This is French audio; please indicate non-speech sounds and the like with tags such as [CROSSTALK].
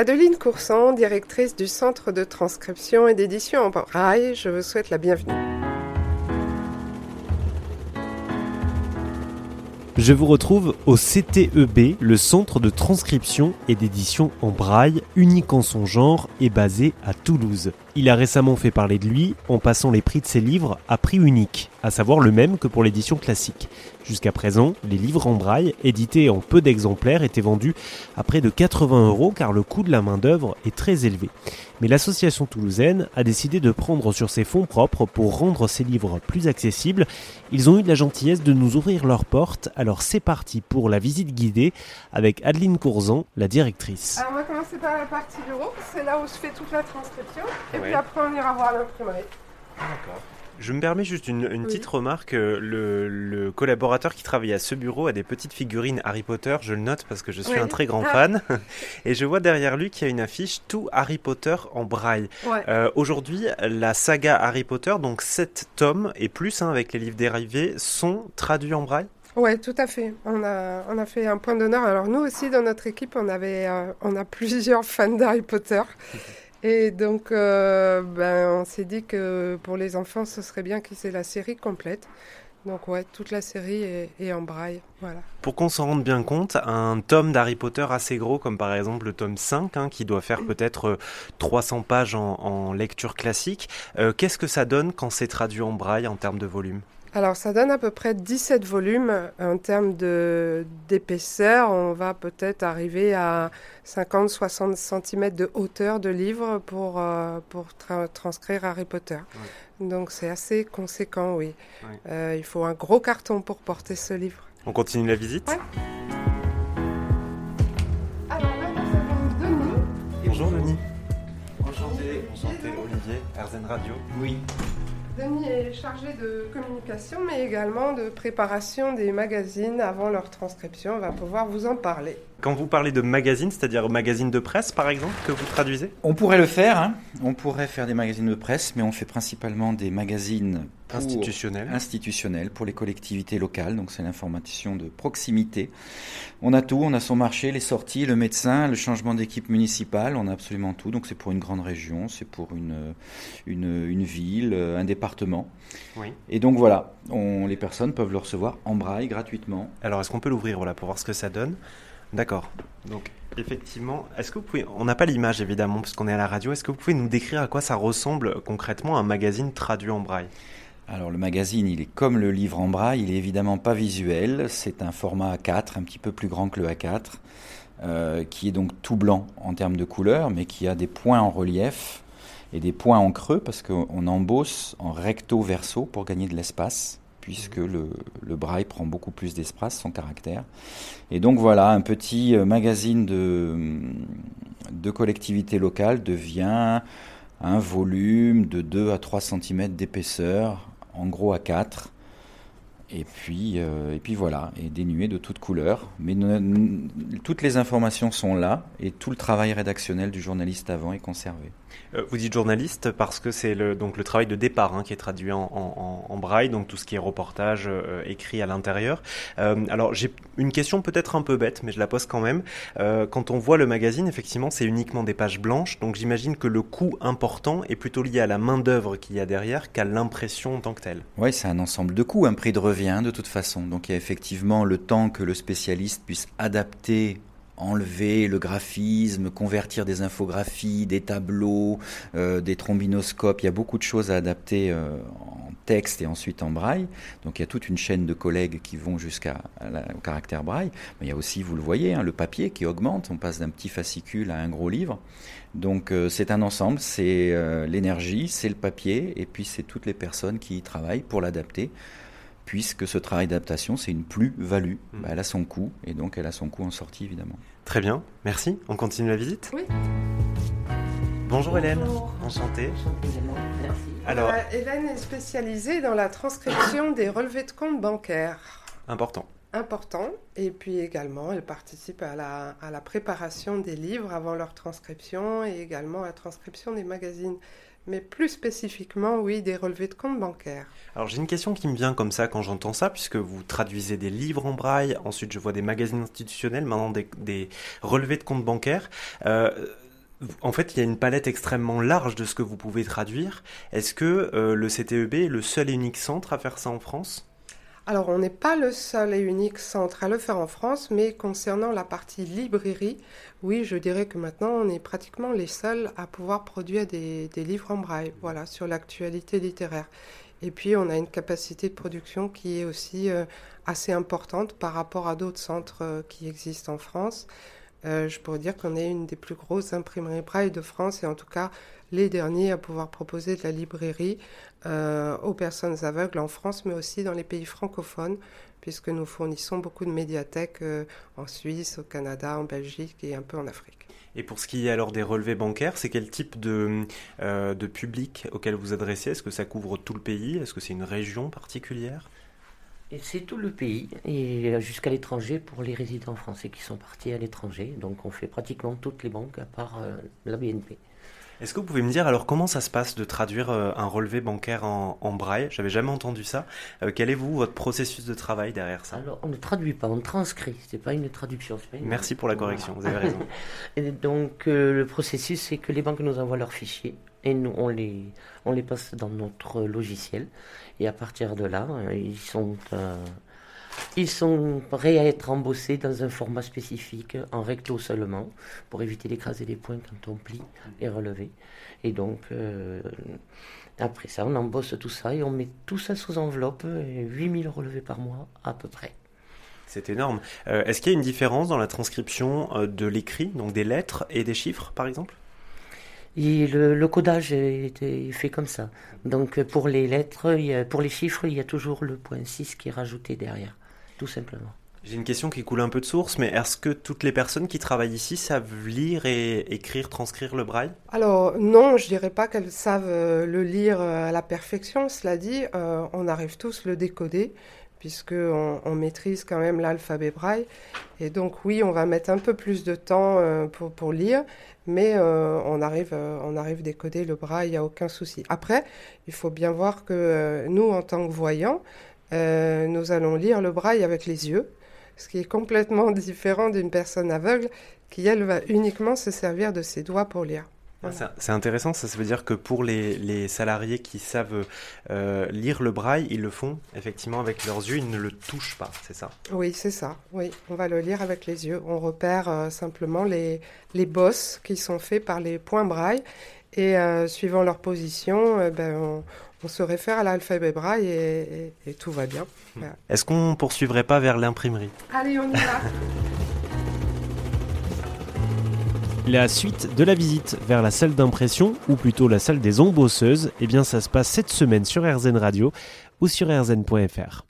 Adeline Coursan, directrice du Centre de transcription et d'édition en braille, je vous souhaite la bienvenue. Je vous retrouve au CTEB, le Centre de transcription et d'édition en braille, unique en son genre et basé à Toulouse. Il a récemment fait parler de lui en passant les prix de ses livres à prix unique, à savoir le même que pour l'édition classique. Jusqu'à présent, les livres en braille, édités en peu d'exemplaires, étaient vendus à près de 80 euros car le coût de la main-d'œuvre est très élevé. Mais l'association toulousaine a décidé de prendre sur ses fonds propres pour rendre ces livres plus accessibles. Ils ont eu de la gentillesse de nous ouvrir leurs portes, alors c'est parti pour la visite guidée avec Adeline Courzan, la directrice. Alors on va commencer par la partie bureau, c'est là où se fait toute la transcription. Et après, on ira voir l'imprimerie. D'accord. Je me permets juste une, petite remarque. Euh, le, collaborateur qui travaille à ce bureau a des petites figurines Harry Potter. Je le note parce que je suis un très grand ah. fan. [LAUGHS] Et je vois derrière lui qu'il y a une affiche tout Harry Potter en braille. Euh, aujourd'hui, la saga Harry Potter, donc 7 tomes et plus hein, avec les livres dérivés, sont traduits en braille? Oui, tout à fait. On a, on a fait un point d'honneur. Alors nous aussi, dans notre équipe, on, avait, euh, on a plusieurs fans d'Harry Potter. [LAUGHS] Et donc, euh, ben, on s'est dit que pour les enfants, ce serait bien qu'ils aient la série complète. Donc ouais, toute la série est, en braille. Voilà. Pour qu'on s'en rende bien compte, un tome d'Harry Potter assez gros, comme par exemple le tome 5, hein, qui doit faire peut-être 300 euh, pages en, lecture classique, euh, qu'est-ce que ça donne quand c'est traduit en braille en termes de volume? Alors ça donne à peu près 17 volumes en termes d'épaisseur. On va peut-être arriver à 50-60 cm de hauteur de livre pour, euh, pour transcrire Harry Potter. Donc c'est assez conséquent, oui. Euh, il faut un gros carton pour porter ce livre. On continue la visite Alors là, nous avons Denis. Bonjour Denis. Enchanté, enchanté Olivier, RZN Radio. Oui. Denis est chargé de communication, mais également de préparation des magazines avant leur transcription. On va pouvoir vous en parler. Quand vous parlez de magazines, c'est-à-dire magazines de presse, par exemple, que vous traduisez? On pourrait le faire. Hein. On pourrait faire des magazines de presse, mais on fait principalement des magazines institutionnels. institutionnels pour les collectivités locales. Donc c'est l'information de proximité. On a tout. On a son marché, les sorties, le médecin, le changement d'équipe municipale. On a absolument tout. Donc c'est pour une grande région, c'est pour une, une, ville, un département. Oui. Et donc voilà, on, les personnes peuvent le recevoir en braille gratuitement. Alors est-ce qu'on peut l'ouvrir voilà, pour voir ce que ça donne? D'accord. Donc, effectivement, est-ce que vous pouvez, on n'a pas l'image évidemment parce qu'on est à la radio, est-ce que vous pouvez nous décrire à quoi ça ressemble concrètement un magazine traduit en braille? Alors le magazine, il est comme le livre en braille, il est évidemment pas visuel, c'est un format A4, un petit peu plus grand que le A4, euh, qui est donc tout blanc en termes de couleur, mais qui a des points en relief et des points en creux parce qu'on embosse en recto verso pour gagner de l'espace puisque le, braille prend beaucoup plus d'espace, son caractère. Et donc voilà, un petit euh, magazine de, de collectivité locale devient un volume de 2 à 3 cm d'épaisseur, en gros à 4. Et puis, euh, et puis voilà, et dénué de toute couleur. Mais toutes les informations sont là et tout le travail rédactionnel du journaliste avant est conservé. Euh, vous dites journaliste parce que c'est le, donc le travail de départ hein, qui est traduit en, braille, donc tout ce qui est reportage euh, écrit à l'intérieur. Euh, alors j'ai une question peut-être un peu bête, mais je la pose quand même. quand on voit le magazine, effectivement, c'est uniquement des pages blanches, donc j'imagine que le coût important est plutôt lié à la main d'œuvre qu'il y a derrière qu'à l'impression en tant que telle. Oui, c'est un ensemble de coûts, un prix de revient de toute façon. Donc il y a effectivement le temps que le spécialiste puisse adapter enlever le graphisme, convertir des infographies, des tableaux, euh, des trombinoscopes. Il y a beaucoup de choses à adapter euh, en texte et ensuite en braille. Donc il y a toute une chaîne de collègues qui vont jusqu'au caractère braille. Mais il y a aussi, vous le voyez, hein, le papier qui augmente. On passe d'un petit fascicule à un gros livre. Donc euh, c'est un ensemble, c'est l'énergie, c'est le papier et puis c'est toutes les personnes qui y travaillent pour l'adapter puisque ce travail d'adaptation, c'est une plus-value. Hmm. Bah, elle a son coût, et donc elle a son coût en sortie, évidemment. Très bien, merci. On continue la visite Oui. Bonjour, Hélène, enchantée. Merci. Alors, euh, Hélène est spécialisée dans la transcription des relevés de compte bancaires. Important. Important. Et puis également, elle participe à la, à la préparation des livres avant leur transcription et également à la transcription des magazines mais plus spécifiquement, oui, des relevés de compte bancaires. Alors j'ai une question qui me vient comme ça quand j'entends ça, puisque vous traduisez des livres en braille, ensuite je vois des magazines institutionnels, maintenant des, relevés de compte bancaires. Euh, En fait, il y a une palette extrêmement large de ce que vous pouvez traduire. Est-ce que euh, le CTEB est le seul et unique centre à faire ça en France? Alors, on n'est pas le seul et unique centre à le faire en France, mais concernant la partie librairie, oui, je dirais que maintenant, on est pratiquement les seuls à pouvoir produire des, livres en braille, voilà, sur l'actualité littéraire. Et puis, on a une capacité de production qui est aussi euh, assez importante par rapport à d'autres centres euh, qui existent en France. Euh, je pourrais dire qu'on est une des plus grosses imprimeries braille de France et en tout cas les derniers à pouvoir proposer de la librairie euh, aux personnes aveugles en France, mais aussi dans les pays francophones, puisque nous fournissons beaucoup de médiathèques euh, en Suisse, au Canada, en Belgique et un peu en Afrique. Et pour ce qui est alors des relevés bancaires, c'est quel type de, de public auquel vous adressez? Est-ce que ça couvre tout le pays? Est-ce que c'est une région particulière? C'est tout le pays, et jusqu'à l'étranger pour les résidents français qui sont partis à l'étranger. Donc on fait pratiquement toutes les banques à part euh, la BNP. Est-ce que vous pouvez me dire alors comment ça se passe de traduire euh, un relevé bancaire en, braille? J'avais jamais entendu ça. Euh, quel est vous votre processus de travail derrière ça? Alors on ne traduit pas, on transcrit. C'est pas une traduction. Merci pour la correction. Vous avez raison. [LAUGHS] et donc le processus c'est que les banques nous envoient leurs fichiers et nous on les on les passe dans notre logiciel et à partir de là, euh, ils sont, euh, ils sont prêts à être embossés dans un format spécifique, en recto seulement, pour éviter d'écraser les points quand on plie et relever. Et donc, euh, après ça, on embosse tout ça et on met tout ça sous enveloppe, 8000 relevés par mois à peu près. C'est énorme. Est-ce qu'il y a une différence dans la transcription de l'écrit, donc des lettres et des chiffres, par exemple? Le, codage est, fait comme ça. Donc pour les lettres, pour les chiffres, il y a toujours le point 6 qui est rajouté derrière, tout simplement. J'ai une question qui coule un peu de source, mais est-ce que toutes les personnes qui travaillent ici savent lire et écrire, transcrire le braille? Alors non, je dirais pas qu'elles savent euh, le lire euh, à la perfection. Cela dit, euh, on arrive tous le décoder puisqu'on on maîtrise quand même l'alphabet braille. Et donc oui, on va mettre un peu plus de temps pour, pour lire, mais euh, on, arrive, euh, on arrive décoder le bras, il n'y a aucun souci. Après, il faut bien voir que euh, nous, en tant que voyants, nous allons lire le braille avec les yeux, ce qui est complètement [LAUGHS] différent d'une personne aveugle qui, elle, va uniquement se servir de ses doigts pour lire. C'est intéressant, ça, veut dire que pour les, salariés qui savent euh, lire le braille, ils le font effectivement avec leurs yeux, ils ne le touchent pas, c'est ça? Oui, c'est ça, oui, on va le lire avec les yeux. On repère euh, simplement les, les bosses qui sont faits par les points braille et euh, suivant leur position, ben, on, se réfère à l'alphabet braille et, et, tout va bien. Hmm. Est-ce qu'on poursuivrait pas vers l'imprimerie? Allez, on y va [LAUGHS] La suite de la visite vers la salle d'impression, ou plutôt la salle des embosseuses, eh bien ça se passe cette semaine sur RZN Radio ou sur rzn.fr.